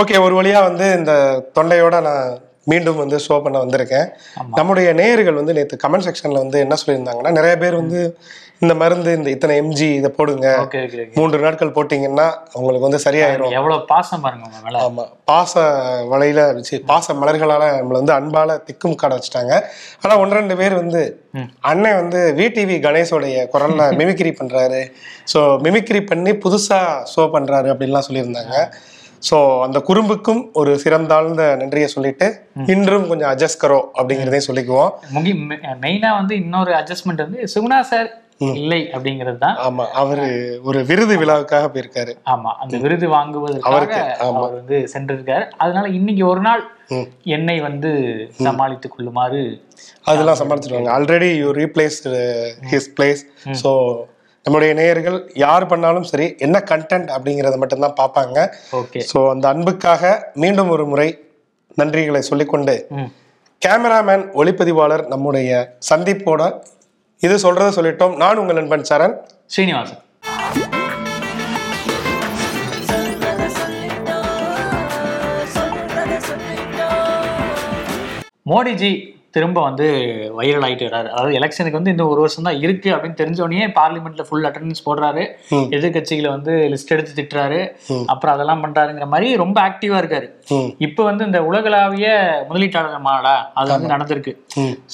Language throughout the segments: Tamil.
ஓகே ஒரு வழியா வந்து இந்த தொண்டையோட நான் மீண்டும் வந்து ஷோ பண்ண வந்திருக்கேன். நம்முடைய நேயர்கள் வந்து நேற்று கமெண்ட் செக்ஷன்ல வந்து என்ன சொல்லியிருந்தாங்கன்னா நிறைய பேர் வந்து இந்த மருந்து இந்த இத்தனை எம்ஜி இதை போடுங்க. மூன்று நாட்கள் போட்டிங்கன்னா உங்களுக்கு வந்து சரியாயிரும். எவ்வளவு பாசம் பாருங்க உங்க மேல. ஆமா. பாச வலையில வச்சு பாச மலர்களால நம்மள வந்து அன்பால திக்கும் காட வச்சுட்டாங்க. ஆனா ஒன்று ரெண்டு பேர் வந்து அண்ணன் வந்து விடிவி கணேஷோடைய குரல்ல மிமிக்ரி பண்றாரு. ஸோ மிமிக்ரி பண்ணி புதுசா ஷோ பண்றாரு அப்படின்லாம் சொல்லியிருந்தாங்க. ஸோ அந்த குறும்புக்கும் ஒரு சிறந்தாழ்ந்த நன்றியை சொல்லிட்டு இன்றும் கொஞ்சம் அட்ஜஸ்ட் கரோ அப்படிங்கிறதையும் சொல்லிக்குவோம். முகி மெயினா வந்து இன்னொரு அட்ஜஸ்ட்மெண்ட் வந்து சுகுணா சார் இல்லை அப்படிங்கிறது தான். ஆமா அவரு ஒரு விருது விழாவுக்காக போயிருக்காரு. ஆமா அந்த விருது வாங்குவதற்காக அவருக்கு, ஆமா. அவர் வந்து சென்றிருக்காரு. அதனால இன்னைக்கு ஒரு நாள் என்னை வந்து சமாளித்துக் கொள்ளுமாறு அதெல்லாம் சமாளிச்சிருவாங்க. Already you replace his place so நம்முடைய நேயர்கள் யார் பண்ணாலும் சரி என்ன கண்டென்ட் அப்படிங்கிறத மட்டும்தான் பார்ப்பாங்க. ஓகே ஸோ அந்த அன்புக்காக மீண்டும் ஒரு முறை நன்றிகளை சொல்லிக்கொண்டு கேமராமேன் ஒளிப்பதிவாளர் நம்முடைய சந்திப்போட இது சொல்றதை சொல்லிட்டோம். நான் உங்கள் நண்பன் சரண். ஸ்ரீனிவாசன் மோடிஜி திரும்ப வந்து வைரல் ஆயிட்டு வர்றாரு. அதாவது எலெக்ஷனுக்கு வந்து இந்த ஒரு வருஷம் தான் இருக்கு அப்படின்னு தெரிஞ்சோடனே பார்லிமெண்ட்ல ஃபுல் அட்டண்டன்ஸ் போடுறாரு. எதிர்கட்சிகளை வந்து லிஸ்ட் எடுத்து திட்டுறாரு. அப்புறம் அதெல்லாம் பண்றாருங்கிற மாதிரி ரொம்ப ஆக்டிவா இருக்காரு. இப்போ வந்து இந்த உலகளாவிய முதலீட்டாளர் மாநாடா அது வந்து நடந்திருக்கு.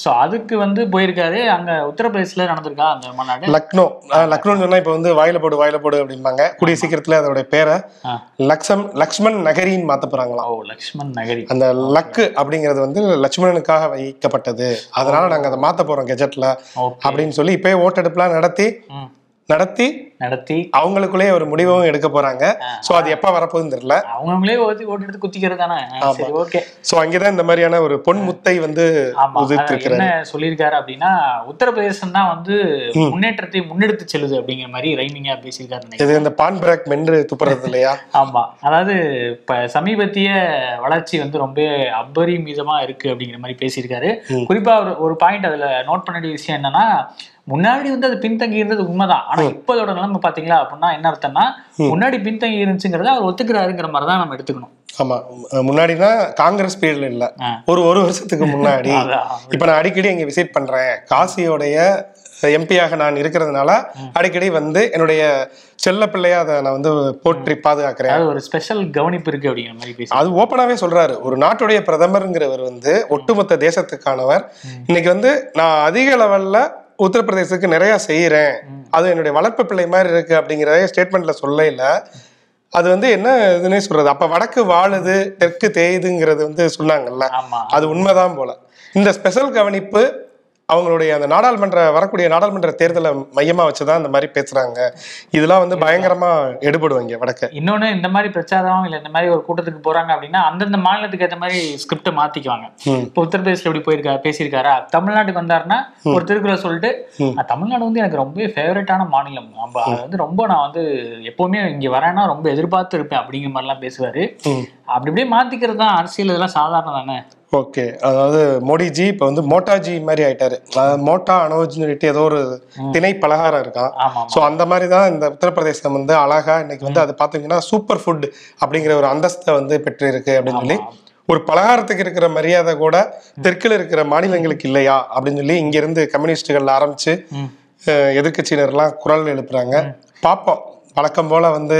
சோ அதுக்கு வந்து போயிருக்காரு. அங்க உத்தரப்பிரதேசல நடந்திருக்கா அந்த மாநாடு? லக்னோ. லக்னோன்னு சொன்னா இப்போ வந்து வாயில போடு வாயில போடு அப்படிம்பாங்க. கூடிய சீக்கிரத்துல அதோட பேரை. லக்ஷம் லக்ஷ்மண் நகரின்னு மாத்த போறாங்களாம். ஓ லக்ஷ்மண் நகரி. அந்த லக்கு அப்படிங்கிறது வந்து லட்சுமணனுக்காக வைக்கப்பட்டது அதனால நாங்க அதை மாத்த போறோம் கெஜெட்ல அப்படின்னு சொல்லி இப்பயே ஓட்டெடுப்புலாம் நடத்தி. நடத்தி நடத்தி அவங்களுக்குள்ளே ஒரு முடிவும் எடுக்க போறாங்க. சோ அது எப்ப வரப்போகுதுன்னு தெரியல. அவங்கவுங்களே ஓட்டி ஓட்டு எடுத்து குத்திக்கிறது தானே? சரி ஓகே. சோ அங்கேதான் இந்த மாதிரியான ஒரு பொன் முத்தை வந்து என்ன சொல்லியிருக்காரு அப்படின்னா உத்தரப்பிரதேசம் தான் வந்து முன்னேற்றத்தை முன்னெடுத்து செல்லுது அப்படிங்கிற மாதிரி ரைமிங்கா பேசியிருக்காரு. இது இந்த பான் பிரேக் மென்று துப்புறது இல்லையா? ஆமா. அதாவது இப்ப சமீபத்திய வளர்ச்சி வந்து ரொம்ப அபரிமிதமா இருக்கு அப்படிங்கிற மாதிரி பேசியிருக்காரு. குறிப்பா ஒரு ஒரு பாயிண்ட் அதுல நோட் பண்ண வேண்டிய விஷயம் என்னன்னா முன்னாடி வந்து அது பின்தங்கி இருந்தது உண்மைதான். ஆனா இப்ப அதோட நிலைமை பாத்தீங்களா அப்படின்னா என்ன அர்த்தம்னா முன்னாடி பின்தங்கி இருந்துச்சுங்கிறத அவர் ஒத்துக்கிறாருங்கிற மாதிரி தான் நம்ம எடுத்துக்கணும். ஆமா. முன்னாடினா காங்கிரஸ் பீரியட்ல இல்ல. ஒரு ஒரு வருஷத்துக்கு முன்னாடி. இப்ப நான் அடிக்கடி இங்க விசிட் பண்றேன். காசியோடைய எம்பியாக நான் இருக்கிறதுனால அடிக்கடி வந்து என்னுடைய செல்ல பிள்ளையா அதை நான் வந்து போற்றி பாதுகாக்கிறேன். ஒரு ஸ்பெஷல் கவனிப்பு இருக்கு அப்படிங்கிற மாதிரி அது ஓப்பனாவே சொல்றாரு. ஒரு நாட்டுடைய பிரதமருங்கிறவர் வந்து ஒட்டுமொத்த தேசத்துக்கானவர். இன்னைக்கு வந்து நான் அதிக லெவல்ல உத்தரப்பிரதேசத்துக்கு நிறைய செய்யறேன் அது என்னுடைய வளர்ப்பு பிள்ளை மாதிரி இருக்கு அப்படிங்கிறத ஸ்டேட்மெண்ட்ல சொல்லல. அது வந்து என்ன இதுன்னே சொல்றது? அப்ப வடக்கு வாழுது தெற்கு தேயுதுங்கிறது வந்து சொன்னாங்கல்ல. அது உண்மைதான் போல. இந்த ஸ்பெஷல் கவனிப்பு அவங்களுடைய அந்த நாடாளுமன்ற வரக்கூடிய நாடாளுமன்ற தேர்தலை மையமா வச்சுதான் இந்த மாதிரி பேசுறாங்க. இதெல்லாம் வந்து பயங்கரமா எடுபடுவாங்க வடக்க. இன்னொன்னு இந்த மாதிரி பிரச்சாரம் இல்ல இந்த மாதிரி ஒரு கூட்டத்துக்கு போறாங்க அப்படின்னா அந்தந்த மாநிலத்துக்கு ஏற்ற மாதிரி ஸ்கிரிப்டை மாத்திக்குவாங்க. இப்போ உத்தரப்பிரதேசில் எப்படி போயிருக்கா பேசியிருக்காரா? தமிழ்நாட்டுக்கு வந்தாருன்னா ஒரு திருக்குறள் சொல்லிட்டு "நான் தமிழ்நாடு வந்து எனக்கு ரொம்ப ஃபேவரட்டான மாநிலம். அது வந்து ரொம்ப நான் வந்து எப்பவுமே இங்க வரேன்னா ரொம்ப எதிர்பார்த்து இருப்பேன் அப்படிங்கிற மாதிரிலாம் பேசுவாரு. அப்படி இப்படியே மாத்திக்கிறது தான் அரசியல் இதெல்லாம் சாதாரணம் தானே? ஓகே. அதாவது மோடிஜி இப்போ வந்து மோட்டாஜி மாதிரி ஆயிட்டாரு. மோட்டா அனோஜ்னு சொல்லிட்டு ஏதோ ஒரு திணை பலகாரம் இருக்கான் ஸோ அந்த மாதிரி தான் இந்த உத்தரப்பிரதேசம் வந்து அழகா இன்னைக்கு வந்து அது பார்த்தீங்கன்னா சூப்பர் ஃபுட் அப்படிங்கிற ஒரு அந்தஸ்தை வந்து பெற்றிருக்கு அப்படின்னு சொல்லி ஒரு பலகாரத்துக்கு இருக்கிற மரியாதை கூட தெற்குல இருக்கிற மாநிலங்களுக்கு இல்லையா அப்படின்னு சொல்லி இங்க இருந்து கம்யூனிஸ்டுகள் ஆரம்பிச்சு ம். அஹ், எதிர்க்கட்சியினர்லாம் குரல் எழுப்புறாங்க. பார்ப்போம் வழக்கம் போல வந்து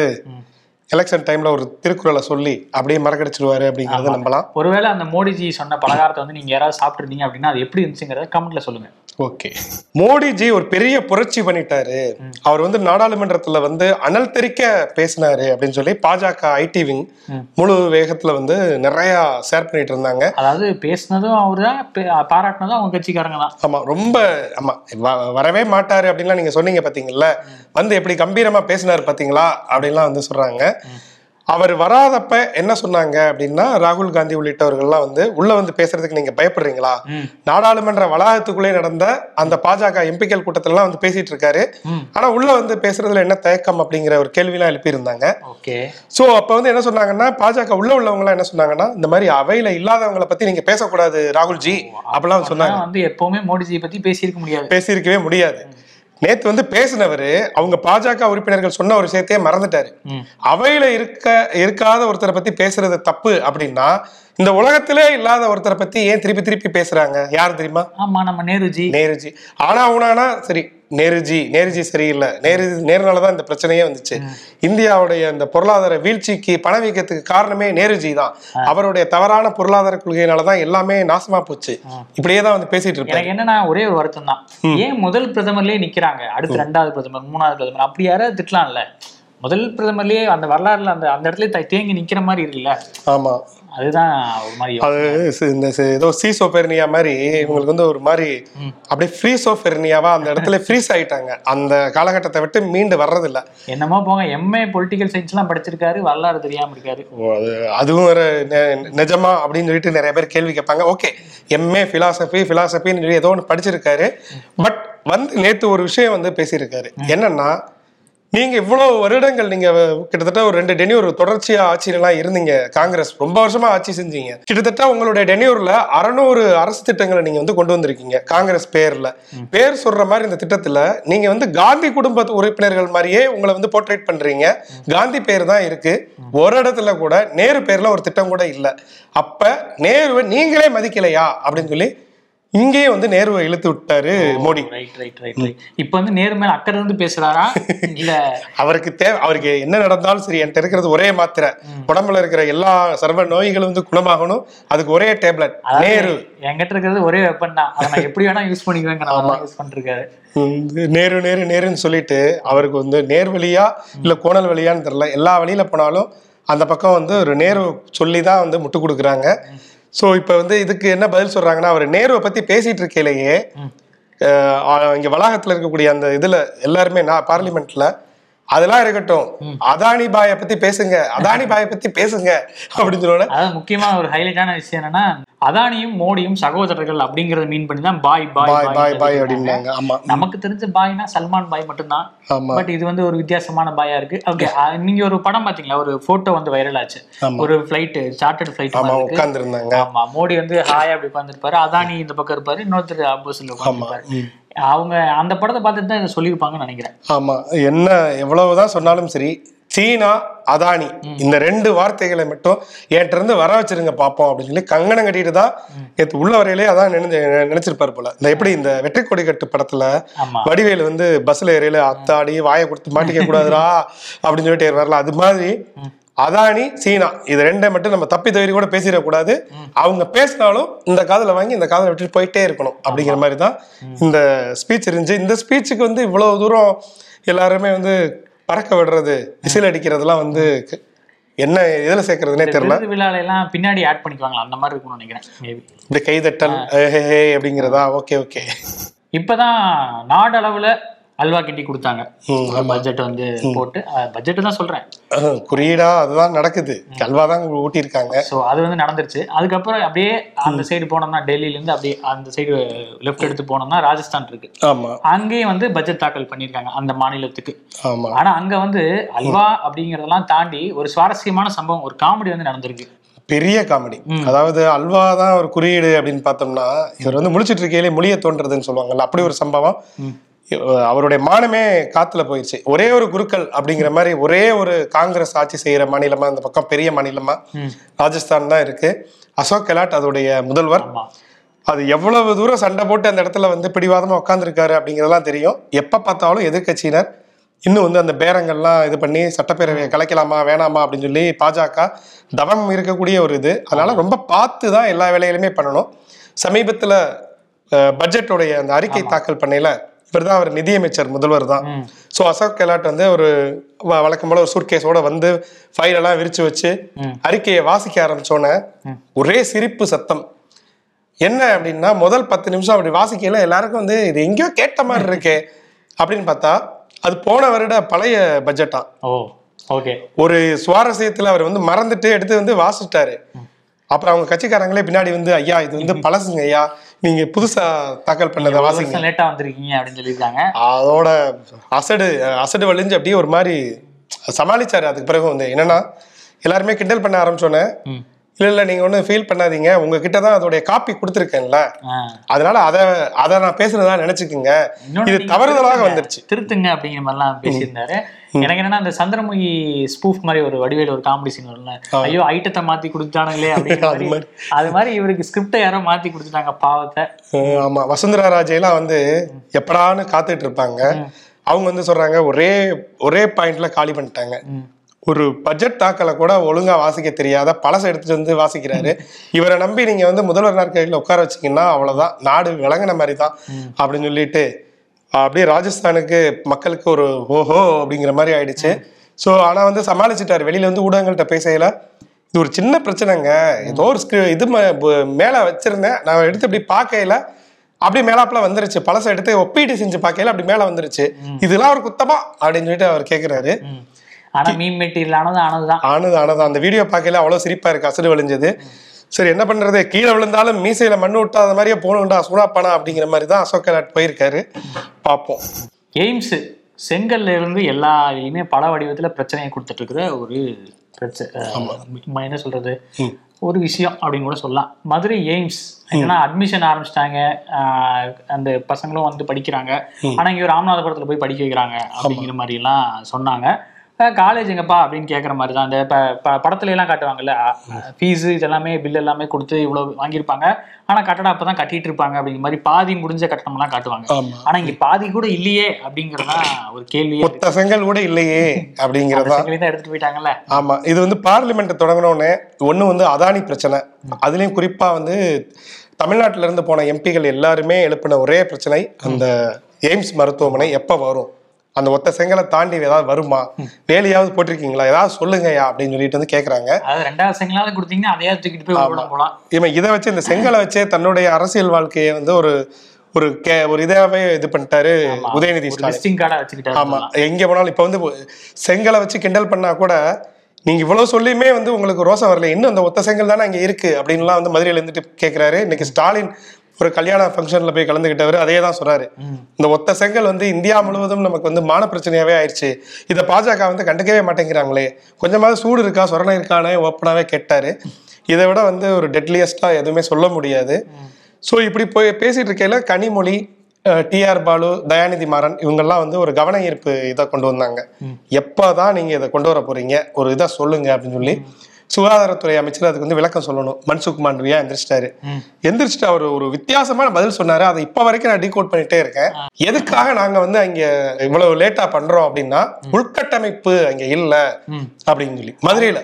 எலெக்ஷன் டைம்ல ஒரு திருக்குறளை சொல்லி அப்படியே மறக்கடிச்சிருவாரு அப்படிங்கறத நம்பலாம். ஒருவேளை அந்த மோடிஜி சொன்ன பலகாரத்தை வந்து நீங்க யாராவது சாப்பிட்டுருந்தீங்க அப்படின்னா அது எப்படி இருந்துச்சுங்கிறத கமெண்ட்ல சொல்லுங்க. ஓகே. மோடிஜி ஒரு பெரிய புரட்சி பண்ணிட்டாரு. அவர் வந்து நாடாளுமன்றத்துல வந்து அனல் தெறிக்க பேசினாரு அப்படின்னு சொல்லி பாஜக ஐடி விங் முழு வேகத்துல வந்து நிறைய ஷேர் பண்ணிட்டு இருந்தாங்க. அதாவது பேசுனதும் அவருதான் பே- பாராட்டினதும் அவங்க கட்சிக்காரங்க தான் ஆமா ரொம்ப ஆமா வரவே மாட்டாரு அப்படின்லாம் நீங்க சொன்னீங்க பாத்தீங்கல்ல. வந்து எப்படி கம்பீரமா பேசினாரு பாத்தீங்களா? அப்படின்லாம் வந்து சொல்றாங்க. அவர் வராதப்ப என்ன சொன்னாங்க அப்படின்னா ராகுல் காந்தி உள்ளிட்டவர்கள்லாம் வந்து உள்ள வந்து பேசுறதுக்கு நீங்க பயப்படுறீங்களா. நாடாளுமன்ற வளாகத்துக்குள்ளே நடந்த அந்த பாஜக எம்பிக்கள் கூட்டத்திலலாம் வந்து பேசிட்டு இருக்காரு. ஆனா உள்ள வந்து பேசுறதுல என்ன தயக்கம் அப்படிங்கிற ஒரு கேள்விலாம் எழுப்பியிருந்தாங்க. ஓகே. சோ அப்ப வந்து என்ன சொன்னாங்கன்னா பாஜக உள்ள உள்ளவங்க எல்லாம் என்ன சொன்னாங்கன்னா இந்த மாதிரி அவையில இல்லாதவங்களை பத்தி நீங்க பேசக்கூடாது ராகுல்ஜி அப்படிலாம் சொன்னாங்க. வந்து எப்பவுமே மோடிஜி பத்தி பேசியிருக்க முடியாது. பேசியிருக்கவே முடியாது. நேத்து வந்து பேசினவர் அவங்க பாஜக உறுப்பினர்கள் சொன்ன ஒரு விஷயத்தையே மறந்துட்டாரு. அவையில இருக்க இருக்காத ஒருத்தரை பத்தி பேசுறது தப்பு அப்படின்னா இந்த உலகத்திலே இல்லாத ஒருத்தரை பத்தி ஏன் திருப்பி திருப்பி பேசுறாங்க? யார் தெரியுமா? ஆமா நம்ம நேருஜி. நேருஜி. ஆனா உனானா சரி நேருஜி நேருஜி சரியில்லை. நேரு நேருனால தான் இந்த பிரச்சனையே வந்துச்சு. இந்தியாவுடைய இந்த பொருளாதார வீழ்ச்சிக்கு பணவீக்கத்துக்கு காரணமே நேருஜி தான். அவருடைய தவறான பொருளாதார கொள்கையினால தான் எல்லாமே நாசமா போச்சு. இப்படியே தான் வந்து பேசிட்டு எனக்கு என்னன்னா ஒரே ஒரு வருத்தம் தான் ஏன் முதல் பிரதமர்லயே நிக்கிறாங்க? அடுத்து ரெண்டாவது பிரதமர் மூணாவது பிரதமர் அப்படி யாராவது திட்டலாம்ல? முதல் பிரதமர்லயே அந்த வரலாறுல அந்த அந்த இடத்துல தேங்கி நிக்கிற மாதிரி இருக்குல்ல? ஆமா. அதுதான் ஒரு மாதிரி அது இந்த ஏதோ சீசோபெர்னியா மாதிரி இவங்களுக்கு வந்து ஒரு மாதிரி அப்படியே ஃப்ரீசோபெர்னியாவா அந்த இடத்துல ஃப்ரீஸ் ஆயிட்டாங்க. அந்த காலகட்டத்தை விட்டு மீண்டு வர்றதில்ல. என்னமோ போங்க எம்ஏ பொலிட்டிக்கல் சயின்ஸ் எல்லாம் படிச்சிருக்காரு வரலாறு தெரியாம இருக்காரு. அதுவும் ஒரு நிஜமா அப்படின்னு சொல்லிட்டு நிறைய பேர் கேள்வி கேட்பாங்க. ஓகே எம்ஏ பிலாசபி பிலாசபின்னு சொல்லி ஏதோ ஒன்று படிச்சிருக்காரு. பட் வந்து நேத்து ஒரு விஷயம் வந்து பேசியிருக்காரு. என்னன்னா நீங்க இவ்வளவு வருடங்கள் நீங்க கிட்டத்தட்ட ஒரு ரெண்டு டெனியூர் தொடர்ச்சியா ஆட்சியிலாம் இருந்தீங்க. காங்கிரஸ் ரொம்ப வருஷமா ஆட்சி செஞ்சீங்க. கிட்டத்தட்ட உங்களுடைய டெனியூர்ல அறநூறு அரசு திட்டங்களை நீங்க வந்து கொண்டு வந்திருக்கீங்க காங்கிரஸ் பேர்ல. பேர் சொல்ற மாதிரி இந்த திட்டத்துல நீங்க வந்து காந்தி குடும்ப உறுப்பினர்கள் மாதிரியே உங்களை வந்து போர்ட்ரேட் பண்றீங்க. காந்தி பேர் தான் இருக்கு. ஒரு இடத்துல கூட நேரு பேர்ல ஒரு திட்டம் கூட இல்ல. அப்ப நேருவை நீங்களே மதிக்கலையா? அப்படின்னு சொல்லி இங்கேயே வந்து நேருவை இழுத்து விட்டாரு Modi. Right right right right இப்ப வந்து நேரு மேல அக்கறை இருந்து பேசுறாரா? இல்ல? அவருக்கு தேவை அவருக்கு என்ன நடந்தாலும் சரி என்கிட்ட இருக்கிறது ஒரே மாத்திரை. உடம்புல இருக்கிற எல்லா சர்வ நோய்களும் வந்து குணமாகணும். அதுக்கு ஒரே டேப்லெட். நேரு. என்கிட்ட இருக்கிறது ஒரே வெப்பன் தான். அதை நான் எப்படி வேணா யூஸ் பண்ணிக்குவேங்க நான் யூஸ் பண்ணிருக்காரு. நேரு நேரு நேருன்னு சொல்லிட்டு அவருக்கு வந்து நேர் வழியா இல்ல கோணல் வழியான்னு தெரியல எல்லா வழியில போனாலும் அந்த பக்கம் வந்து ஒரு நேரு சொல்லி தான் வந்து முட்டு கொடுக்குறாங்க. ஸோ இப்போ வந்து இதுக்கு என்ன பதில் சொல்றாங்கன்னா அவர் நேருவை பத்தி பேசிட்டு இருக்கையிலேயே இங்க வளாகத்துல இருக்கக்கூடிய அந்த இதுல எல்லாருமே நான் பார்லிமெண்ட்ல அதெல்லாம் இருக்கட்டும். அதானி பாயை பத்தி பேசுங்க. அதானி பாயை பத்தி பேசுங்க. அப்படின்னு சொன்னோன்னே அதாவது முக்கியமா ஒரு ஹைலைட்டான விஷயம் என்னன்னா அதானியும் மோடியும் சகோதரர்கள் அப்படிங்கறத மீன் பண்ணி தான் பாய் பாய் பாய் பாய் அப்படின்னாங்க. ஆமா. நமக்கு தெரிஞ்ச பாய்னா சல்மான் பாய் மட்டும்தான். பட் இது வந்து ஒரு வித்தியாசமான பாயா இருக்கு. ஓகே நீங்க ஒரு படம் பாத்தீங்களா? ஒரு போட்டோ வந்து வைரல் ஆச்சு. ஒரு ஃபிளைட் சார்ட்டர்ட் ஃபிளைட் உட்கார்ந்து இருந்தாங்க ஆமா மோடி வந்து ஹாயா அப்படி உட்காந்துருப்பாரு அதானி இந்த பக்கம் இருப்பாரு. இன்னொருத்தர் ஆப்போசிட்ல உட்காந்துருப்பாரு அவங்க அந்த படத்தை பார்த்துட்டு தான் இதை சொல்லியிருப்பாங்கன்னு நினைக்கிறேன். ஆமா என்ன எவ்வளவுதான் சொன்னாலும் சரி சீனா அதானி இந்த ரெண்டு வார்த்தைகளை மட்டும் என்கிட்ட இருந்து வர வச்சிருங்க பாப்போம் அப்படின்னு சொல்லி கங்கணம் கட்டிட்டு தான் உள்ள வரையிலே அதான் நினைஞ்சு நினைச்சிருப்பாரு போல. இந்த எப்படி இந்த வெற்றி கொடி கட்டு படத்துல வடிவேலு வந்து பஸ்ல ஏறையில அத்தாடி வாயை கொடுத்து மாட்டிக்க கூடாதுடா அப்படின்னு சொல்லிட்டு வரல அது மாதிரி அதானி சீனா. இது ரெண்டை மட்டும் நம்ம தப்பி தவறி கூட பேசிடக்கூடாது. அவங்க பேசினாலும் இந்த காதுல வாங்கி இந்த காதுல விட்டுட்டு போயிட்டே இருக்கணும் அப்படிங்கிற மாதிரி தான் இந்த ஸ்பீச் இருந்துச்சு. இந்த ஸ்பீச்சுக்கு வந்து இவ்வளவு தூரம் எல்லாருமே வந்து பறக்க விடுறது விசில் அடிக்கிறதுலாம் வந்து என்ன எதுல சேர்க்கறதுனே தெரியல. விருது விழால எல்லாம் பின்னாடி ஆட் பண்ணிக்குவாங்களா? அந்த மாதிரி இருக்கும்னு நினைக்கிறேன் இப்படி கைதட்டல் ஹே அப்படிங்கிறதா? Okay okay. இப்பதான் நாடளவுல அல்வா கிண்டி கொடுத்தாங்க. பட்ஜெட் வந்து போட்டு பட்ஜெட் தான் சொல்றேன். குறியீடா அதுதான் நடக்குது. கல்வா தான் ஊட்டியிருக்காங்க. ஸோ அது வந்து நடந்துருச்சு. அதுக்கப்புறம் அப்படியே அந்த சைடு போனோம்னா டெல்லியில இருந்து அப்படியே அந்த சைடு லெஃப்ட் எடுத்து போனோம்னா ராஜஸ்தான் இருக்கு. ஆமா. அங்கேயும் வந்து பட்ஜெட் தாக்கல் பண்ணியிருக்காங்க அந்த மாநிலத்துக்கு. ஆமா. ஆனா அங்க வந்து அல்வா அப்படிங்கறதெல்லாம் தாண்டி ஒரு சுவாரஸ்யமான சம்பவம் ஒரு காமெடி வந்து நடந்திருக்கு. பெரிய காமெடி. அதாவது அல்வா தான் ஒரு குறியீடு அப்படின்னு பார்த்தோம்னா இவர் வந்து முழிச்சிட்டு இருக்கையிலே மொழியை தோன்றதுன்னு சொல்லுவாங்கல்ல அப்படி ஒரு சம்பவம். அவருடைய மானமே காத்துல போயிடுச்சு ஒரே ஒரு குருக்கள் அப்படிங்கிற மாதிரி ஒரே ஒரு காங்கிரஸ் ஆட்சி செய்யற மாநிலமா இந்த பக்கம் பெரிய மாநிலமா ராஜஸ்தான் தான் இருக்கு. அசோக் கெலாட் அதோடைய முதல்வர். அது எவ்வளவு தூரம் சண்டை போட்டு அந்த இடத்துல வந்து பிடிவாதமா உட்காந்துருக்காரு அப்படிங்கிறதெல்லாம் தெரியும். எப்ப பார்த்தாலும் எதிர்க்கட்சியினர் இன்னும் வந்து அந்த பேரங்கள்லாம் இது பண்ணி சட்டப்பேரவையை கலைக்கலாமா வேணாமா அப்படின்னு சொல்லி பாஜக தவம் இருக்கக்கூடிய ஒரு இது. அதனால ரொம்ப பார்த்து தான் எல்லா வேலைகளுமே பண்ணணும். சமீபத்துல பட்ஜெட்டோடைய அந்த அறிக்கை தாக்கல் பண்ணையில இவர் தான் அவர் நிதியமைச்சர் முதல்வர் தான். ஸோ அசோக் கெலாட் வந்து ஒரு வழக்கம் போல ஒரு சூட்கேஸோட வந்து ஃபைல் எல்லாம் விரிச்சு வச்சு. அறிக்கையை வாசிக்க ஆரம்பிச்சோன்னே ஒரே சிரிப்பு சத்தம். என்ன அப்படின்னா முதல் பத்து நிமிஷம் அப்படி வாசிக்கையில எல்லாருக்கும் வந்து இது எங்கேயோ கேட்ட மாதிரி இருக்கே அப்படின்னு பார்த்தா அது போன வருட பழைய பட்ஜெட்டாம் ஓ ஓகே ஒரு சுவாரஸ்யத்துல அவர் வந்து மறந்துட்டு எடுத்து வந்து வாசிட்டாரு அப்புறம் அவங்க கட்சிக்காரங்களே பின்னாடி வந்து ஐயா இது வந்து பழசுங்க ஐயா. நீங்க புதுசா தாக்கல் பண்ணதை வாசிங்க. லேட்டா வந்திருக்கீங்க அப்படின்னு சொல்லியிருக்காங்க. அதோட அசடு அசடு வலிஞ்சு அப்படியே ஒரு மாதிரி சமாளிச்சாரு. அதுக்கு பிறகு வந்து என்னன்னா எல்லாருமே கிண்டல் பண்ண ஆரம்பிச்சோன்னே. இல்ல இல்ல நீங்க ஒன்றும் ஃபீல் பண்ணாதீங்க. உங்ககிட்ட தான் அதோடைய காப்பி கொடுத்துருக்கேன்ல. அதனால அதை அதை நான் பேசுறதா நினைச்சுக்குங்க. இது தவறுதலாக. வந்துருச்சு. திருத்துங்க அப்படிங்கிற மாதிரிலாம் பேசியிருந்தாரு. எனக்கு என்னன்னா அந்த சந்திரமுகி ஸ்பூஃப் மாதிரி ஒரு வடிவேல் ஒரு காமெடி சீன் வரும்ல. ஐயோ ஐட்டத்தை மாத்தி கொடுத்தானுங்களே அப்படிங்கிற அது மாதிரி. அது மாதிரி இவருக்கு ஸ்கிரிப்டை யாரோ மாத்தி கொடுத்துட்டாங்க பாவத்தை. ஆமா. வசுந்தரா ராஜேலாம் வந்து எப்படான்னு காத்துட்டு இருப்பாங்க. அவங்க வந்து சொல்றாங்க ஒரே ஒரே பாயிண்ட்ல காலி பண்ணிட்டாங்க. ஒரு பட்ஜெட் தாக்கலை கூட ஒழுங்கா வாசிக்க தெரியாத பழசை எடுத்துட்டு வந்து வாசிக்கிறாரு. இவரை நம்பி நீங்க வந்து முதல்வர் நாற்காலியில் உட்கார வச்சீங்கன்னா அவ்வளவுதான். நாடு விளங்கின மாதிரி தான் அப்படின்னு சொல்லிட்டு அப்படியே ராஜஸ்தானுக்கு மக்களுக்கு ஒரு ஓஹோ அப்படிங்கிற மாதிரி ஆயிடுச்சு. ஸோ ஆனா வந்து சமாளிச்சிட்டாரு. வெளியில வந்து ஊடகங்கள்கிட்ட பேசையில இது ஒரு சின்ன பிரச்சனைங்க. ஏதோ ஒரு ஸ்கிரி- இது மேல வச்சிருந்தேன். நான் எடுத்து இப்படி பார்க்கையில அப்படியே மேலாப்புல வந்துருச்சு. பழசை எடுத்து ஒப்பீடு செஞ்சு பார்க்கையில அப்படி மேல வந்துருச்சு. இதெல்லாம் ஒரு குத்தமா அப்படின்னு சொல்லிட்டு அவர் கேக்குறாரு. ம். ஆனா மீன் மெட்டீரியல் ஆனது ஆனதுதான். ஆனது ஆனது அந்த வீடியோ பார்க்கல அவ்வளவு சிரிப்பா இருக்கு. அசடு விழிஞ்சது சரி என்ன பண்றது? கீழே விழுந்தாலும் மீசையில மண்ணு விட்டாத மாதிரியே போகணும்டா சூடாப்பானா அப்படிங்கிற மாதிரி தான் அசோக் கெலாட் போயிருக்காரு. பார்ப்போம். எய்ம்ஸ் செங்கல்ல இருந்து எல்லா இதுலயுமே பல வடிவத்துல பிரச்சனையை கொடுத்துட்டு இருக்கிற ஒரு பிரச்சனை என்ன சொல்றது? ஒரு விஷயம் அப்படின்னு கூட சொல்லலாம். மதுரை எய்ம்ஸ் என்னன்னா அட்மிஷன் ஆரம்பிச்சிட்டாங்க. அந்த பசங்களும் வந்து படிக்கிறாங்க. ஆனா இங்க ராமநாதபுரத்துல போய் படிக்க வைக்கிறாங்க அப்படிங்கிற மாதிரி எல்லாம் சொன்னாங்க. காலேஜ் எங்கப்பா? அப்படின்னு கேட்குற மாதிரி தான் இந்த ப ப- படத்துல எல்லாம் காட்டுவாங்கல்ல ஃபீஸு இதெல்லாமே பில் எல்லாமே கொடுத்து இவ்வளோ வாங்கியிருப்பாங்க. ஆனா கட்டடம் அப்பதான் கட்டிட்டு இருப்பாங்க அப்படிங்கிற மாதிரி பாதி முடிஞ்ச கட்டணம்லாம் காட்டுவாங்க. ஆமா. ஆனா இங்க பாதி கூட இல்லையே அப்படிங்கறதா ஒரு கேள்வியே மொத்த செங்கல் கூட இல்லையே அப்படிங்கிறதா தான் எடுத்துட்டு போயிட்டாங்கல்ல. ஆமா. இது வந்து பார்லிமெண்ட் தொடங்கினோடனே ஒண்ணு வந்து அதானி பிரச்சனை. அதுலயும் குறிப்பா வந்து தமிழ்நாட்டுல இருந்து போன எம்பிகள் எல்லாருமே எழுப்பின ஒரே பிரச்சனை அந்த எய்ம்ஸ் மருத்துவமனை எப்ப வரும்? அந்த ஒத்த செங்கலை தாண்டி ஏதாவது வருமா? வேலையாவது போட்டிருக்கீங்களா? ஏதாவது சொல்லுங்கய்யா அப்படின்னு சொல்லிட்டு வந்து கேக்குறாங்க. அதாவது ரெண்டாவது செங்கலாவது கொடுத்தீங்கன்னா அதையாவது தூக்கிட்டு போய் போலாம் இவன் இதை வச்சு இந்த செங்கலை வச்சே தன்னுடைய அரசியல் வாழ்க்கையை வந்து ஒரு ஒரு கே ஒரு இதாவே இது பண்ணிட்டாரு உதயநிதி ஸ்டாலின். ஆமா. எங்க போனாலும் இப்ப வந்து செங்கலை வச்சு கிண்டல் பண்ணா கூட நீங்க இவ்வளவு சொல்லியுமே வந்து உங்களுக்கு ரோசம் வரல. இன்னும் அந்த ஒத்த செங்கல் தானே அங்க இருக்கு அப்படின்லாம் வந்து மதுரையில இருந்துட்டு கேக்குறாரு. இன்னைக்கு ஸ்டாலின் ஒரு கல்யாண ஃபங்க்ஷன்ல போய் கலந்துக்கிட்டவர் அதே தான் சொல்றாரு. ம். இந்த ஒத்த செங்கல் வந்து இந்தியா முழுவதும் நமக்கு வந்து மான பிரச்சனையாவே ஆயிடுச்சு இதை பாஜக வந்து கண்டுக்கவே மாட்டேங்கிறாங்களே. கொஞ்சமாவது சூடு இருக்கா சொரணை இருக்கானே ஓப்பனாவே கேட்டாரு. இதை விட வந்து ஒரு டெட்லியஸ்டா எதுவுமே சொல்ல முடியாது. ஸோ இப்படி போய் பேசிட்டு இருக்கையில கனிமொழி டிஆர் பாலு தயாநிதி மாறன் இவங்கெல்லாம் வந்து ஒரு கவன ஈர்ப்பு இதை கொண்டு வந்தாங்க. எப்போதான் நீங்க இதை கொண்டு வர போறீங்க? ஒரு இதை சொல்லுங்க அப்படின்னு சொல்லி சுகாதாரத்துறை அமைச்சர் அதுக்கு வந்து விளக்கம் சொல்லணும். மன்சுக் மாண்டவியா எந்திரிச்சிட்டாரு. எந்திரிச்சிட்டு அவர் ஒரு வித்தியாசமான பதில் சொன்னாரு. அதை இப்ப வரைக்கும் நான் டீகோட் பண்ணிட்டே இருக்கேன். எதுக்காக நாங்க வந்து அங்க இவ்வளவு லேட்டா பண்றோம் அப்படின்னா உள்கட்டமைப்பு அங்க இல்ல. அப்படின்னு சொல்லி. மதுரையில.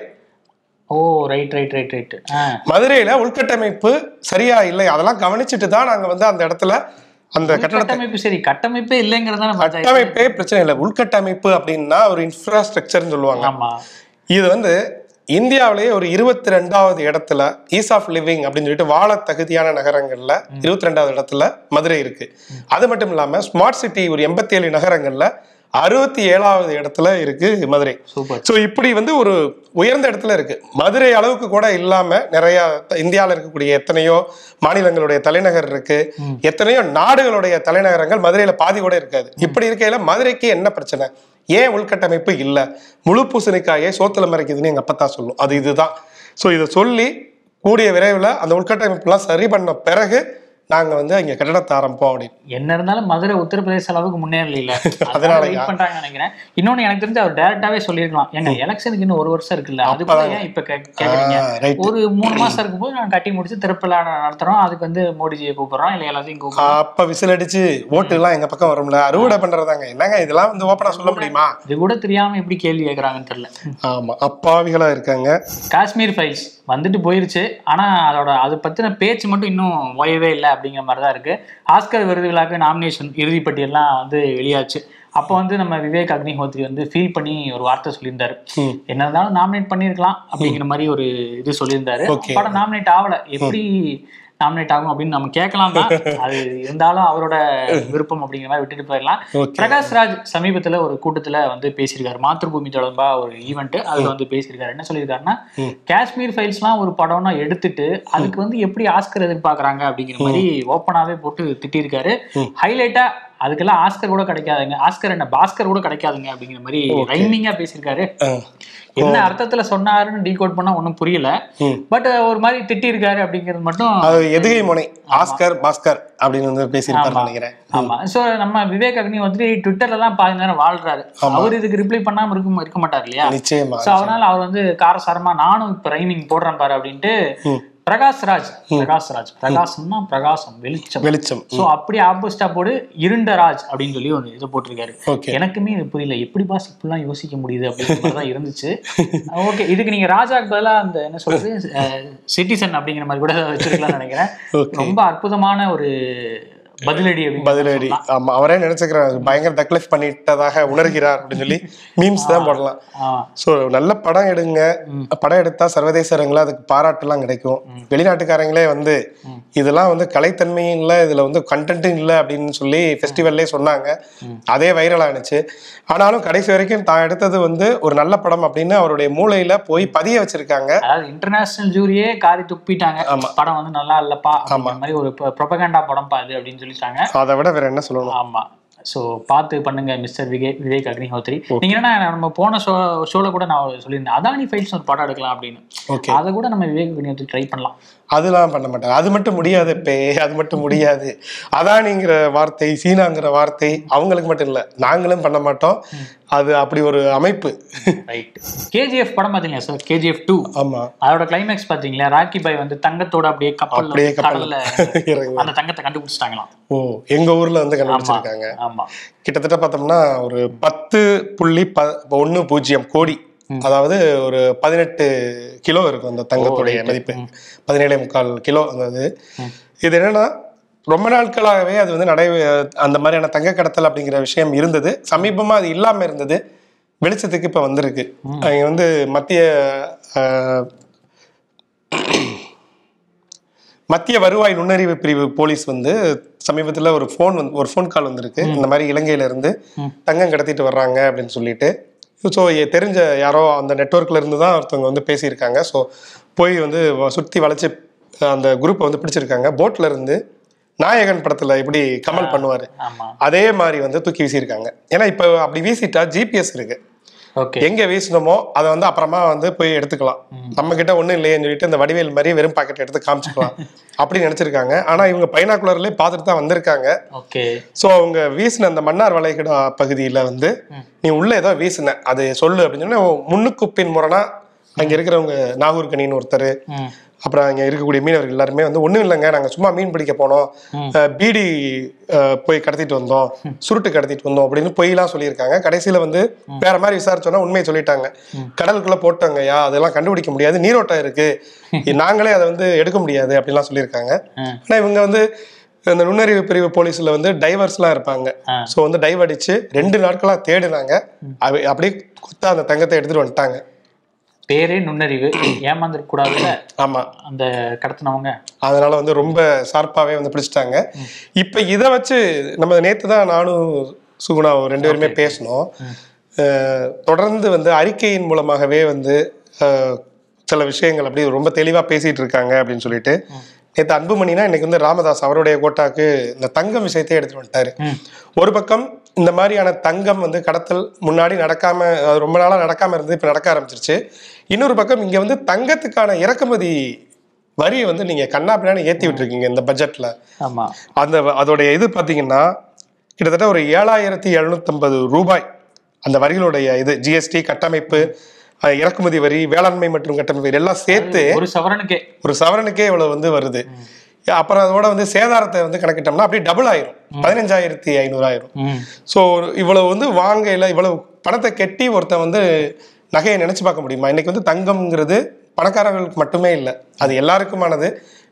Oh right right right right மதுரையில உள்கட்டமைப்பு சரியா இல்லை? அதெல்லாம் கவனிச்சுட்டு தான் நாங்க வந்து அந்த இடத்துல அந்த கட்டமைப்பு சரி. கட்டமைப்பே இல்லைங்கிறது தானே பஞ்சாயத்து கட்டமைப்பே பிரச்சனை இல்லை. உள்கட்டமைப்பு அப்படின்னா ஒரு இன்ஃப்ராஸ்ட்ரக்சர்னு சொல்லுவாங்க. இது வந்து இந்தியாவிலேயே ஒரு இருபத்தி ரெண்டாவது இடத்துல ஈஸ் ஆஃப் லிவிங் அப்படின்னு சொல்லிட்டு வாழ தகுதியான நகரங்கள்ல இருபத்தி ரெண்டாவது இடத்துல மதுரை இருக்கு. அது மட்டும் இல்லாம ஸ்மார்ட் சிட்டி ஒரு எண்பத்தி ஏழு நகரங்கள்ல அறுபத்தி ஏழாவது இடத்துல இருக்கு மதுரை. ஸோ இப்படி வந்து ஒரு உயர்ந்த இடத்துல இருக்கு. மதுரை அளவுக்கு கூட இல்லாம நிறைய இந்தியால இருக்கக்கூடிய எத்தனையோ மாநிலங்களுடைய தலைநகர் இருக்கு. எத்தனையோ நாடுகளுடைய தலைநகரங்கள் மதுரையில பாதி கூட இருக்காது. இப்படி இருக்கையில மதுரைக்கு என்ன பிரச்சனை? ஏன் உள்கட்டமைப்பு இல்ல? முழு பூசணிக்காயே சோத்துல மறைக்குதுன்னு எங்க அப்பத்தா சொல்லும். அது இதுதான். ஸோ இதை சொல்லி கூடிய விரைவில் அந்த உள்கட்டமைப்புலாம் சரி பண்ண பிறகு நாங்க வந்து அங்க கட்டடத்தை ஆரம்பிப்போம் அப்படின்னு. என்ன இருந்தாலும் மதுரை உத்தரப்பிரதேச அளவுக்கு முன்னேறல அதனால அதனாலயா? வெயிட் பண்றாங்க நினைக்கிறேன். இன்னொன்னு எனக்கு தெரிஞ்சு அவர் டைரக்டாவே சொல்லிருக்கலாம் ஏங்க எலெக்ஷனுக்கு இன்னும் ஒரு வருஷம் இருக்குல்ல? அதுக்குள்ள ஏன் இப்ப கே- கேக்குறீங்க? ரைட் ஒரு மூணு மாசம் இருக்கும்போது நான் கட்டி முடிச்சு திருப்பிலா நடத்துறோம். அதுக்கு வந்து மோடிஜியை கூப்பிடுறோம். இல்ல எல்லாத்தையும் கூப்பிடுறோம். அப்ப விசில் அடிச்சு ஓட்டு எல்லாம் எங்க பக்கம் வரும்ல? அறுவடை பண்றதாங்க என்னங்க இதெல்லாம் வந்து ஓப்பனா சொல்ல முடியுமா? இது கூட தெரியாம எப்படி கேள்வி கேக்குறாங்கன்னு தெரியல. ஆமா அப்பாவிகளா இருக்காங்க. காஷ்மீர் ஃபைல்ஸ் வந்துட்டு போயிருச்சு. ஆனா அதோட அது பத்தின பேச்சு மட்டும் இன்னும் ஓயவே இல்லை அப்படிங்கிற மாதிரி தான் இருக்கு. ஆஸ்கர் விருது விழாக்கு நாமினேஷன் இறுதிப்பட்டியெல்லாம் வந்து வெளியாச்சு. அப்போ வந்து நம்ம விவேக் அக்னிஹோத்ரி வந்து ஃபீல் பண்ணி ஒரு வார்த்தை சொல்லியிருந்தாரு. என்ன இருந்தாலும் நாமினேட் பண்ணியிருக்கலாம் அப்படிங்கிற மாதிரி ஒரு இது சொல்லியிருந்தாரு. படம் நாமினேட் ஆகல. எப்படி நாமினேட் ஆகும் அப்படின்னு நம்ம கேட்கலாம் தான். அது இருந்தாலும் அவரோட விருப்பம் அப்படிங்கிற மாதிரி விட்டுட்டு போயிடலாம். பிரகாஷ் ராஜ் சமீபத்துல ஒரு கூட்டத்துல வந்து பேசியிருக்காரு. மாத்ருபூமி தொடர்பா ஒரு ஈவெண்ட் அதுல வந்து பேசியிருக்காரு. என்ன சொல்லியிருக்காருன்னா. காஷ்மீர் ஃபைல்ஸ்லாம் ஒரு படம்னா எடுத்துட்டு அதுக்கு வந்து எப்படி ஆஸ்கர் எதிர்பார்க்கறாங்க அப்படிங்கிற மாதிரி ஓப்பனாவே போட்டு திட்டியிருக்காரு. ம். ஹைலைட்டா அதுக்கெல்லாம் ஆஸ்கர் கூட கிடைக்காதுங்க. ஆஸ்கர் என்ன? பாஸ்கர் கூட கிடைக்காதுங்க அப்படிங்கிற மாதிரி ரைமிங்கா பேசியிருக்காரு. என்ன அர்த்தத்துல சொன்னாருன்னு டீகோட் பண்ணா ஒண்ணும் புரியல. பட் ஒரு மாதிரி திட்டி இருக்காரு அப்படிங்கிறது மட்டும் எதுகை முனை ஆஸ்கர் பாஸ்கர் அப்படின்னு வந்து பேசியிருப்பாரு நினைக்கிறேன். ஆமா. சோ நம்ம விவேக் அக்னி வந்துட்டு ட்விட்டர்ல தான் பாதி நேரம் வாழ்றாரு. அவர் இதுக்கு ரிப்ளை பண்ணாம இருக்க இருக்க மாட்டார் இல்லையா? நிச்சயமா சோ அதனால அவர் வந்து காரசாரமா நானும் இப்ப ரைமிங் போடுறேன் பாரு அப்படின்ட்டு பிரகாஷ் ராஜ் பிரகாஷ் ராஜ் பிரகாசம்னா பிரகாசம் வெளிச்சம். வெளிச்சம். சோ அப்படியே ஆப்போசிட்டா போடு இருண்ட ராஜ் அப்படின்னு சொல்லி ஒரு இது போட்டிருக்காரு. எனக்குமே இது புரியல. எப்படி பாஸ் இப்படிலாம் யோசிக்க முடியுது தான் இருந்துச்சு. ஓகே இதுக்கு நீங்க ராஜாக்கு பதிலா அந்த என்ன சொல்றது சிட்டிசன் அப்படிங்கிற மாதிரி கூட வச்சிருக்கலாம்னு நினைக்கிறேன். ரொம்ப அற்புதமான ஒரு பதிலடி பதிலடி. ஆமா அவரே நினைச்சுக்கிறார். பயங்கர தக்லீஃப் பண்ணிட்டதாக உணர்கிறார் அப்படின்னு சொல்லி மீம்ஸ் தான் போடலாம். ஆமா ஸோ நல்ல படம் எடுங்க. படம் எடுத்தா சர்வதேச அரங்கில் அதுக்கு பாராட்டுலாம் கிடைக்கும். வெளிநாட்டுக்காரங்களே வந்து இதெல்லாம் வந்து கலைத்தன்மையும் இல்லை இதுல வந்து கண்டென்ட்டும் இல்லை அப்படின்னு சொல்லி ஃபெஸ்டிவல்லே சொன்னாங்க. அதே வைரல் ஆனுச்சு. ஆனாலும் கடைசி வரைக்கும் தான் எடுத்தது வந்து ஒரு நல்ல படம் அப்படின்னு அவருடைய மூளையில போய் பதிய வச்சிருக்காங்க. அதாவது இன்டர்நேஷனல் ஜூரியே காரி துப்பிட்டாங்க. படம் வந்து நல்லா இல்லப்பா அப்படிங்கிற மாதிரி ஒரு ப்ரொபகண்டா படம் பா இது அப்படின்னு சொல்லிட்டாங்க. அதை விட வேற என்ன சொல்லணும்? ஆமா. சோ பார்த்து பண்ணுங்க மிஸ்டர் விவேக் விவேக் அக்னிஹோத்ரி. நீங்க என்ன நம்ம போன ஷோ ஷோல கூட நான் சொல்லியிருந்தேன் அதானி ஃபைல்ஸ் ஒரு படம் எடுக்கலாம் அப்படின்னு. ஓகே அதை கூட நம்ம விவேக் அக்னிஹோத்ரி ட்ரை பண்ணலாம். அதெல்லாம் பண்ண மாட்டாங்க. அது மட்டும் முடியாது பே அது மட்டும் முடியாது. அதானிங்கிற வார்த்தை சீனாங்கிற வார்த்தை அவங்களுக்கு மட்டும் இல்லை. நாங்களும் பண்ண மாட்டோம். அது அப்படி ஒரு அமைப்பு. ரைட் கேஜிஎஃப் படம் பாத்தீங்களா சார் கேஜிஎஃப் டூ ஆமா. அதோட கிளைமேக்ஸ் பாத்தீங்களா? ராக்கி பாய் வந்து தங்கத்தோட அப்படியே கப்பல்ல அப்படியே கடல்ல. அந்த தங்கத்தை கண்டுபிடிச்சிட்டாங்களாம். ஓ எங்க ஊர்ல வந்து கண்டுபிடிச்சிருக்காங்க. ஆமா. கிட்டத்தட்ட பார்த்தோம்னா ஒரு பத்து புள்ளி ப ஒன்று பூஜ்ஜியம் கோடி. அதாவது ஒரு பதினெட்டு கிலோ இருக்கும் அந்த தங்கத்துடைய மதிப்பு. பதினேழே முக்கால் கிலோ அந்த இது. இது என்னன்னா ரொம்ப நாட்களாகவே அது வந்து நடை அந்த மாதிரியான தங்க கடத்தல் அப்படிங்கிற விஷயம் இருந்தது. சமீபமா அது இல்லாம இருந்தது. வெளிச்சத்துக்கு இப்ப வந்திருக்கு. அவங்க வந்து மத்திய மத்திய வருவாய் நுண்ணறிவு பிரிவு போலீஸ் வந்து சமீபத்தில் ஒரு ஃபோன் வந்து ஒரு ஃபோன் கால் வந்திருக்கு. இந்த மாதிரி இலங்கையில இருந்து தங்கம் கடத்திட்டு வர்றாங்க அப்படின்னு சொல்லிட்டு. ஸோ தெரிஞ்ச யாரோ அந்த நெட்வொர்க்ல இருந்து தான் ஒருத்தவங்க வந்து பேசியிருக்காங்க. ஸோ போய் வந்து சுத்தி வளைச்சு அந்த குரூப்பை வந்து பிடிச்சிருக்காங்க. போட்ல இருந்து நாயகன் படத்துல எப்படி கமல் பண்ணுவாரு. அதே மாதிரி வந்து தூக்கி வீசியிருக்காங்க. ஏன்னா இப்போ அப்படி வீசிட்டா ஜிபிஎஸ் இருக்கு. ஓகே எங்க வீசினோமோ அதை வந்து அப்புறமா வந்து போய் எடுத்துக்கலாம். நம்ம கிட்ட ஒண்ணும் இல்லையேன்னு சொல்லிட்டு இந்த வடிவேல் மாதிரி வெறும் பாக்கெட் எடுத்து காமிச்சுக்கலாம். அப்படி நினைச்சிருக்காங்க. ஆனா இவங்க பைனாக்குலர்லயே பார்த்துட்டு தான் வந்திருக்காங்க. ஓகே. ஸோ அவங்க வீசின அந்த மன்னார் வளைகுடா பகுதியில வந்து நீ உள்ள ஏதோ வீசின. அது சொல்லு அப்படின்னு சொன்னா முன்னுக்கு பின் முரணா அங்க இருக்கிறவங்க நாகூர் கனின்னு ஒருத்தர் அப்புறம் அங்க இருக்கக்கூடிய மீனவர்கள் எல்லாருமே வந்து ஒண்ணும் இல்லைங்க நாங்க சும்மா மீன் பிடிக்க போனோம். பீடி போய் கடத்திட்டு வந்தோம். சுருட்டு கடத்திட்டு வந்தோம் அப்படின்னு பொய்லாம் சொல்லியிருக்காங்க. கடைசியில வந்து வேற மாதிரி விசாரிச்சோன்னா உண்மையை சொல்லிட்டாங்க. கடலுக்குள்ள போட்டோங்கய்யா அதெல்லாம் கண்டுபிடிக்க முடியாது. நீரோட்டம் இருக்கு. நாங்களே அதை வந்து எடுக்க முடியாது அப்படிலாம் சொல்லியிருக்காங்க. ம். ஆனா இவங்க வந்து இந்த நுண்ணறிவு பிரிவு போலீஸ்ல வந்து டைவர்ஸ்லாம் இருப்பாங்க. ஸோ வந்து டைவ் அடிச்சு ரெண்டு நாட்களா தேடினாங்க. அப்படியே குத்தா அந்த தங்கத்தை எடுத்துட்டு வந்துட்டாங்க. பேரே நுண்ணறிவு ஏமாந்துருக்க கூடாதுல்ல ஆமா. அந்த கடத்தினவங்க. அதனால வந்து ரொம்ப ஷார்ப்பாவே வந்து பிடிச்சிட்டாங்க. இப்ப இதை வச்சு நம்ம நேத்து தான் நானும் சுகுணா ரெண்டு பேருமே பேசணும் தொடர்ந்து வந்து அறிக்கையின் மூலமாகவே வந்து சில விஷயங்கள் அப்படி ரொம்ப தெளிவா பேசிட்டு இருக்காங்க அப்படின்னு சொல்லிட்டு நேற்று அன்புமணினா இன்னைக்கு வந்து ராமதாஸ் அவருடைய கோட்டாக்கு இந்த தங்கம் விஷயத்தையே எடுத்துட்டு வந்துட்டாரு. ஒரு பக்கம் இந்த மாதிரியான தங்கம் வந்து கடத்தல் முன்னாடி நடக்காம ரொம்ப நாளா நடக்காம இருந்து இப்ப நடக்க ஆரம்பிச்சிருச்சு. இன்னொரு பக்கம் இங்க வந்து தங்கத்துக்கான இறக்குமதி வரியை வந்து நீங்க கண்ணா பின்னாடி ஏத்தி விட்டுருக்கீங்க இந்த பட்ஜெட்ல. ஆமா. அந்த அதோடைய இது பாத்தீங்கன்னா கிட்டத்தட்ட ஒரு ஏழாயிரத்தி எழுநூத்தம்பது ரூபாய் அந்த வரிகளுடைய இது ஜிஎஸ்டி கட்டமைப்பு இறக்குமதி வரி வேளாண்மை மற்றும் கட்டமைப்பு எல்லாம் சேர்த்து ஒரு சவரனுக்கே. ஒரு சவரனுக்கே இவ்வளவு வந்து வருது. அப்புறம் அதோட வந்து சேதாரத்தை வந்து கணக்கிட்டோம்னா அப்படியே டபுள் ஆயிரும். பதினஞ்சாயிரத்தி ஐநூறு ஆயிரும் ஸோ இவ்வளவு வந்து வாங்கையில இவ்வளவு பணத்தை கெட்டி ஒருத்தன் வந்து நகையை நினைச்சு பார்க்க முடியுமா? இன்னைக்கு வந்து தங்கம்ங்கிறது பணக்காரர்களுக்கு மட்டுமே இல்லை. அது எல்லாருக்குமானது.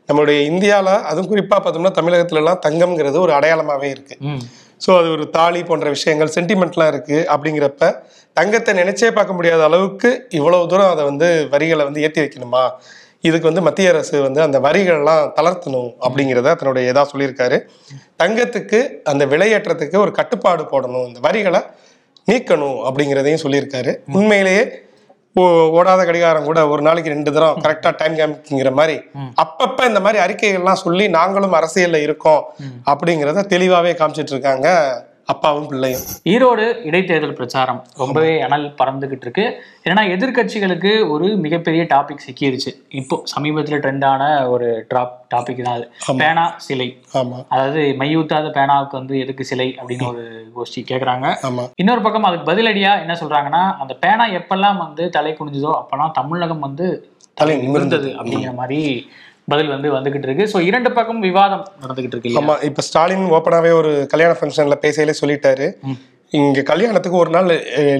நம்மளுடைய இந்தியாவில் அதுவும் குறிப்பாக பார்த்தோம்னா தமிழகத்துல எல்லாம் தங்கம்ங்கிறது ஒரு அடையாளமாகவே இருக்கு. ம். ஸோ அது ஒரு தாலி போன்ற விஷயங்கள் சென்டிமெண்ட்லாம் இருக்கு அப்படிங்கிறப்ப தங்கத்தை நினைச்சே பார்க்க முடியாத அளவுக்கு இவ்வளவு தூரம் அதை வந்து வரிகளை வந்து ஏற்றி வைக்கணுமா? இதுக்கு வந்து மத்திய அரசு வந்து அந்த வரிகள்லாம் தளர்த்தணும் அப்படிங்கிறத தன்னுடைய இதா சொல்லியிருக்காரு. தங்கத்துக்கு அந்த விலையேற்றத்துக்கு ஒரு கட்டுப்பாடு போடணும். இந்த வரிகளை நீக்கணும் அப்படிங்கிறதையும் சொல்லியிருக்காரு. உண்மையிலேயே ஓ- ஓடாத கடிகாரம் கூட ஒரு நாளைக்கு ரெண்டு தரம் கரெக்டா டைம் காமிக்கிங்கிற மாதிரி அப்பப்ப இந்த மாதிரி அறிக்கைகள்லாம் சொல்லி நாங்களும் அரசியல்ல இருக்கோம் அப்படிங்கிறத தெளிவாவே காமிச்சிட்டு இருக்காங்க அப்பாவும் பிள்ளையும். ஈரோடு இடைத்தேர்தல் பிரச்சாரம் ரொம்பவே அனல் பறந்துகிட்டு இருக்கு. ஏன்னா எதிர்க்கட்சிகளுக்கு ஒரு மிகப்பெரிய டாபிக் சிக்கிருச்சு. இப்போ சமீபத்தில் ட்ரெண்டான ஒரு டாப் டாபிக் தான் அது. பேனா சிலை. அதாவது மையூத்தாத பேனாவுக்கு வந்து எதுக்கு சிலை அப்படின்னு ஒரு கோஷ்டி கேக்குறாங்க. ஆமா. இன்னொரு பக்கம் அதுக்கு பதிலடியா என்ன சொல்றாங்கன்னா அந்த பேனா எப்பெல்லாம் வந்து தலை குனிஞ்சதோ அப்பெல்லாம் தமிழகம் வந்து தலை நிமிர்ந்தது அப்படிங்கிற மாதிரி பதில் வந்து வந்துகிட்டு இருக்கு ஸோ இரண்டு பக்கம் விவாதம் நடந்துகிட்டு இருக்கு? ஆமா இப்ப ஸ்டாலின் ஓப்பனாவே ஒரு கல்யாண ஃபங்க்ஷன்ல பேசையிலே சொல்லிட்டாரு இங்க கல்யாணத்துக்கு ஒரு நாள்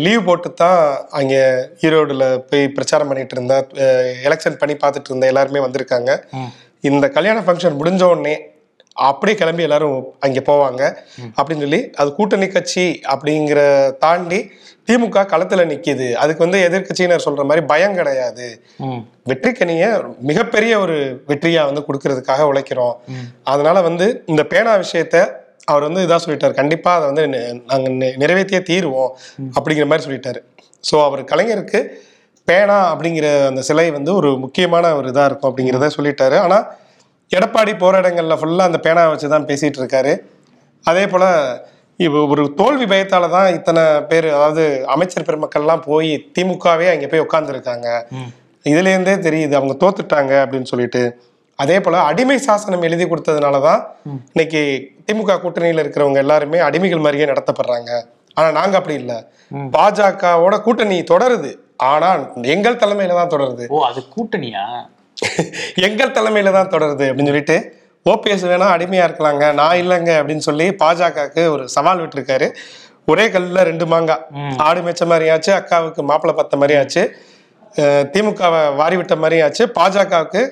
லீவ் போட்டு தான் அங்க ஈரோடுல போய் பிரச்சாரம் பண்ணிட்டு இருந்த எலெக்ஷன் பண்ணி பார்த்துட்டு இருந்த எல்லாருமே வந்திருக்காங்க. இந்த கல்யாண ஃபங்க்ஷன் முடிஞ்ச உடனே அப்படியே கிளம்பி எல்லாரும் அங்க போவாங்க. அப்படின்னு சொல்லி அது கூட்டணி கட்சி அப்படிங்கிற தாண்டி திமுக களத்துல நிக்குது. அதுக்கு வந்து எதிர்க்கட்சியினர் சொல்ற மாதிரி பயம் கிடையாது. வெற்றிக்கனிய மிகப்பெரிய ஒரு வெற்றியா வந்து கொடுக்கறதுக்காக உழைக்கிறோம். அதனால வந்து இந்த பேனா விஷயத்த அவர் வந்து இதா சொல்லிட்டாரு. கண்டிப்பா அதை வந்து நி- நாங்க நி- நிறைவேற்றியே தீருவோம் அப்படிங்கிற மாதிரி சொல்லிட்டாரு. ஸோ அவர் கலைஞருக்கு பேனா அப்படிங்கிற அந்த சிலை வந்து ஒரு முக்கியமான ஒரு இதா இருக்கும் அப்படிங்கிறத சொல்லிட்டாரு. ஆனா எடப்பாடி போற இடங்கள்ல ஃபுல்லா அந்த பேனா வச்சு தான் பேசிட்டு இருக்காரு அதே போல இப்போ ஒரு தோல்வி பயத்தால தான் இத்தனை பேர் அதாவது அமைச்சர் பெருமக்கள்லாம் போய் திமுகவே அங்கே போய் உட்காந்துருக்காங்க ம். இதுல இருந்தே தெரியுது அவங்க தோத்துட்டாங்க அப்படின்னு சொல்லிட்டு. அதே போல அடிமை சாசனம் எழுதி கொடுத்ததுனால தான் இன்னைக்கு திமுக கூட்டணியில இருக்கிறவங்க எல்லாருமே அடிமைகள் மாதிரியே நடத்தப்படுறாங்க. ஆனா நாங்க அப்படி இல்லை. பாஜகவோட கூட்டணி தொடருது. ஆனா எங்கள் தலைமையில தான் தொடருது. ஓ அது கூட்டணியா? எங்கள் தலைமையில தான் தொடருது அப்படின்னு சொல்லிட்டு ஓபிஎஸ் வேணா அடிமையா இருக்கலாங்க. நான் இல்லைங்க அப்படின்னு சொல்லி பாஜகவுக்கு ஒரு சவால் விட்டுருக்காரு. ஒரே கல்லுல ரெண்டு மாங்காய் ஆடு மேய்ச்ச மாதிரியாச்சு அக்காவுக்கு மாப்பிள்ளை பத்த மாதிரியாச்சு அஹ் திமுகவை வாரி விட்ட மாதிரியாச்சு பாஜகவுக்கு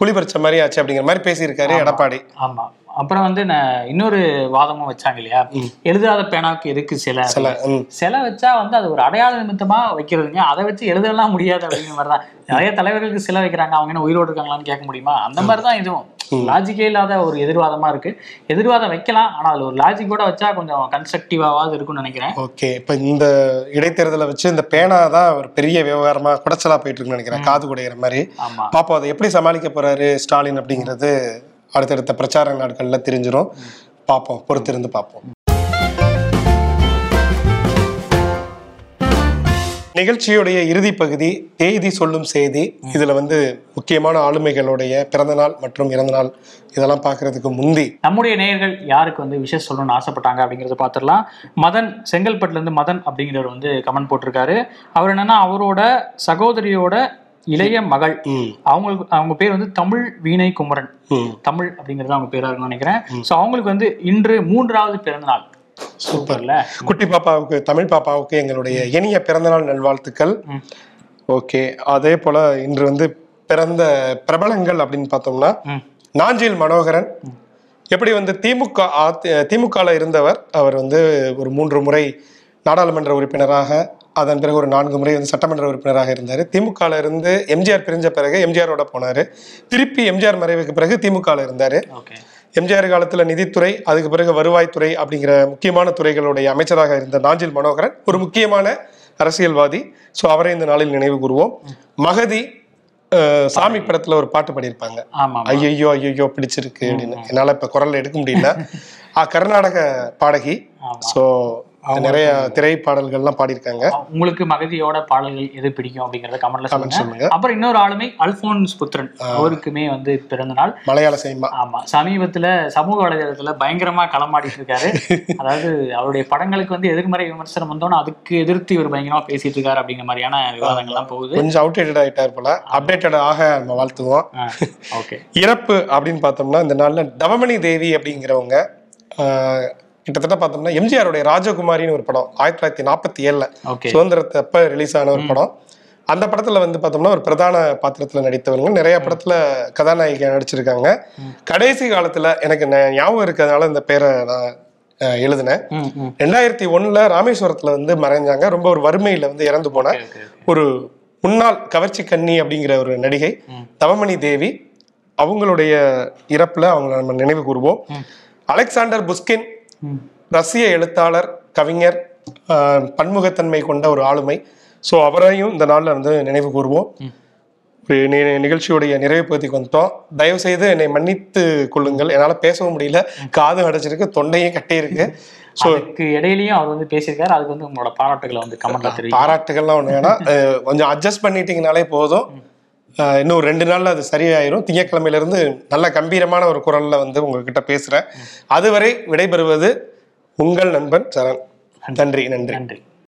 குழி பறிச்ச மாதிரியாச்சு அப்படிங்கிற மாதிரி பேசியிருக்காரு எடப்பாடி. ஆமா. அப்புறம் வந்து நான் இன்னொரு வாதமும் வச்சாங்க இல்லையா? எழுதாத பேனாவுக்கு எதுக்கு சிலை சில வச்சா வந்து அது ஒரு அடையாள நிமித்தமா வைக்கிறதுங்க. அதை வச்சு எழுதலாம் முடியாது அப்படிங்கிற மாதிரி தான் நிறைய தலைவர்களுக்கு சிலை வைக்கிறாங்க. அவங்க என்ன உயிரோடு இருக்காங்களான்னு கேட்க முடியுமா? அந்த மாதிரி தான் இதுவும். லாஜிக்கே இல்லாத ஒரு எதிர்வாதமா இருக்கு. எதிர்வாதம் வைக்கலாம். ஆனா அதுல ஒரு லாஜிக் கூட வச்சா கொஞ்சம் கன்ஸ்ட்ரக்டிவாவது இருக்கும்னு நினைக்கிறேன். ஓகே. இப்போ இந்த இடைத்தேர்தலை வச்சு இந்த பேனா தான் ஒரு பெரிய விவகாரமா குடைச்சலா போயிட்டு இருக்குன்னு நினைக்கிறேன். காது குடையிற மாதிரி. பாப்போம் அதை எப்படி சமாளிக்க போறாரு ஸ்டாலின் அப்படிங்கிறது அடுத்தடுத்த பிரச்சார நாட்கள்ல தெரிஞ்சிரும். பார்ப்போம் பொறுத்திருந்து பார்ப்போம் நிகழ்ச்சியுடைய இறுதி பகுதி தேதி சொல்லும் செய்தி. இதுல வந்து முக்கியமான ஆளுமைகளுடைய பிறந்தநாள் மற்றும் இறந்தநாள் இதெல்லாம் பாக்குறதுக்கு முந்தி. நம்முடைய நேயர்கள் யாருக்கு வந்து விஷயம் சொல்லணும்னு ஆசைப்பட்டாங்க அப்படிங்கறத பார்த்துடலாம் மதன் செங்கல்பட்டுல இருந்து மதன் அப்படிங்கிறவர் வந்து கமெண்ட் போட்டிருக்காரு. அவர் என்னன்னா அவரோட சகோதரியோட இளைய மகள். ம், அவங்களுக்கு அவங்க பேர் வந்து தமிழ் வீணை குமரன். ம், தமிழ் அப்படிங்கிறது அவங்க பேரா இருக்கும்னு நினைக்கிறேன் சோ அவங்களுக்கு வந்து இன்று மூன்றாவது பிறந்த நாள் சூப்பர்ல. குட்டி பாப்பாவுக்கு தமிழ் பாப்பாவுக்கு எங்களுடைய இனிய பிறந்தநாள் நல்வாழ்த்துக்கள். ஓகே. அதே போல இன்று வந்து பிறந்த பிரபலங்கள் அப்படின்னு பார்த்தோம்னா. நாஞ்சில் மனோகரன். எப்படி வந்து திமுக திமுகல இருந்தவர் அவர் வந்து ஒரு மூன்று முறை நாடாளுமன்ற உறுப்பினராக அதன் பிறகு ஒரு நான்கு முறை வந்து சட்டமன்ற உறுப்பினராக இருந்தார். திமுகல இருந்து எம்ஜிஆர் பிரிஞ்ச பிறகு எம்ஜிஆரோட போனார். திருப்பி எம்ஜிஆர் மறைவுக்கு பிறகு திமுகல இருந்தார். எம்ஜிஆர் காலத்துல நிதித்துறை அதுக்கு பிறகு வருவாய்த்துறை அப்படிங்கிற முக்கியமான துறைகளுடைய அமைச்சராக இருந்த நாஞ்சில் மனோகரன் ஒரு முக்கியமான அரசியல்வாதி. ஸோ அவரை இந்த நாளில் நினைவு கூறுவோம். மகதி சாமி படத்துல ஒரு பாட்டு பாடியிருப்பாங்க. ஆமா ஐயையோ ஐயையோ பிடிச்சிருக்கு அப்படின்னு. என்னால இப்ப குரல்ல எடுக்க முடியல. ஆ, கர்நாடக பாடகி. ஸோ நிறைய திரை பாடல்கள்லாம் பாடியிருக்காங்க உங்களுக்கு மகதியோட பாடல்கள் எது பிடிக்கும் அப்படிங்கறத கமெண்ட்ல சொல்லுங்க. அப்புறம் இன்னொரு ஆளுமை அல்போன்ஸ் புத்திரன். அவருக்குமே வந்து பிறந்த நாள் மலையாள சினிமா. ஆமா. சமீபத்துல சமூக வலைதளத்துல பயங்கரமா களமாடிட்டு இருக்காரு அதாவது அவருடைய படங்களுக்கு வந்து எதிர்மறை விமர்சனம் வந்தோன்னா அதுக்கு எதிர்த்து இவர் பயங்கரமா பேசிட்டு இருக்காரு அப்படிங்கிற மாதிரியான விவாதங்கள்லாம் போகுது. கொஞ்சம் அவுடேட்டட் ஆயிட்டார் போல. அப்டேட்டட் ஆக நம்ம வாழ்த்துவோம். ஓகே இறப்பு அப்படின்னு பார்த்தோம்னா இந்த நாள்ல தவமணி தேவி அப்படிங்கிறவங்க கிட்டத்தட்ட பார்த்தோம்னா எம்ஜிஆருடைய ராஜகுமாரின்னு ஒரு படம் ஆயிரத்தி தொள்ளாயிரத்தி நாற்பத்தி ஏழுல ஓகே. சுதந்திரத்தை அப்ப ரிலீஸ் ஆன ஒரு படம். அந்த படத்துல வந்து பார்த்தோம்னா ஒரு பிரதான பாத்திரத்துல நடித்தவங்க நிறைய படத்துல கதாநாயகியா நடிச்சிருக்காங்க. கடைசி காலத்துல எனக்கு ஞாபகம் இருக்கிறதுனால இந்த பேரை நான் எழுதினேன். ரெண்டாயிரத்தி ஒண்ணுல ராமேஸ்வரத்துல வந்து மறைஞ்சாங்க. ரொம்ப ஒரு வறுமையில வந்து இறந்து போன ஒரு முன்னாள் கவர்ச்சி கன்னி அப்படிங்கிற ஒரு நடிகை தவமணி தேவி. அவங்களுடைய இறப்புல அவங்கள நம்ம நினைவு கூறுவோம். அலெக்சாண்டர் புஸ்கின் ரஷ்ய எழுத்தாளர் கவிஞர் பன்முகத்தன்மை கொண்ட ஒரு ஆளுமை. ஸோ அவரையும் இந்த நாளில் வந்து நினைவு கூறுவோம் நிகழ்ச்சியுடைய நிறைவு பகுதிக்கு வந்துட்டோம். தயவு செய்து என்னை மன்னித்து கொள்ளுங்கள். என்னால் பேசவும் முடியல. காதும் அடைச்சிருக்கு தொண்டையும் கட்டியிருக்கு. ஸோ அதுக்கு இடையிலயும் அவர் வந்து பேசியிருக்காரு. அதுக்கு வந்து உங்களோட பாராட்டுகளை வந்து கமெண்ட்ல தெரியும் பாராட்டுகள்லாம் ஒன்று அஹ் கொஞ்சம் அட்ஜஸ்ட் பண்ணிட்டீங்கனாலே போதும். இன்னும் ரெண்டு நாள்ல அது சரியாயிரும். திங்கட்கிழமையில இருந்து நல்ல கம்பீரமான ஒரு குரல்ல வந்து உங்ககிட்ட பேசுறேன். அதுவரை விடைபெறுவது உங்கள் நண்பன் சரண். நன்றி நன்றி. நன்றி.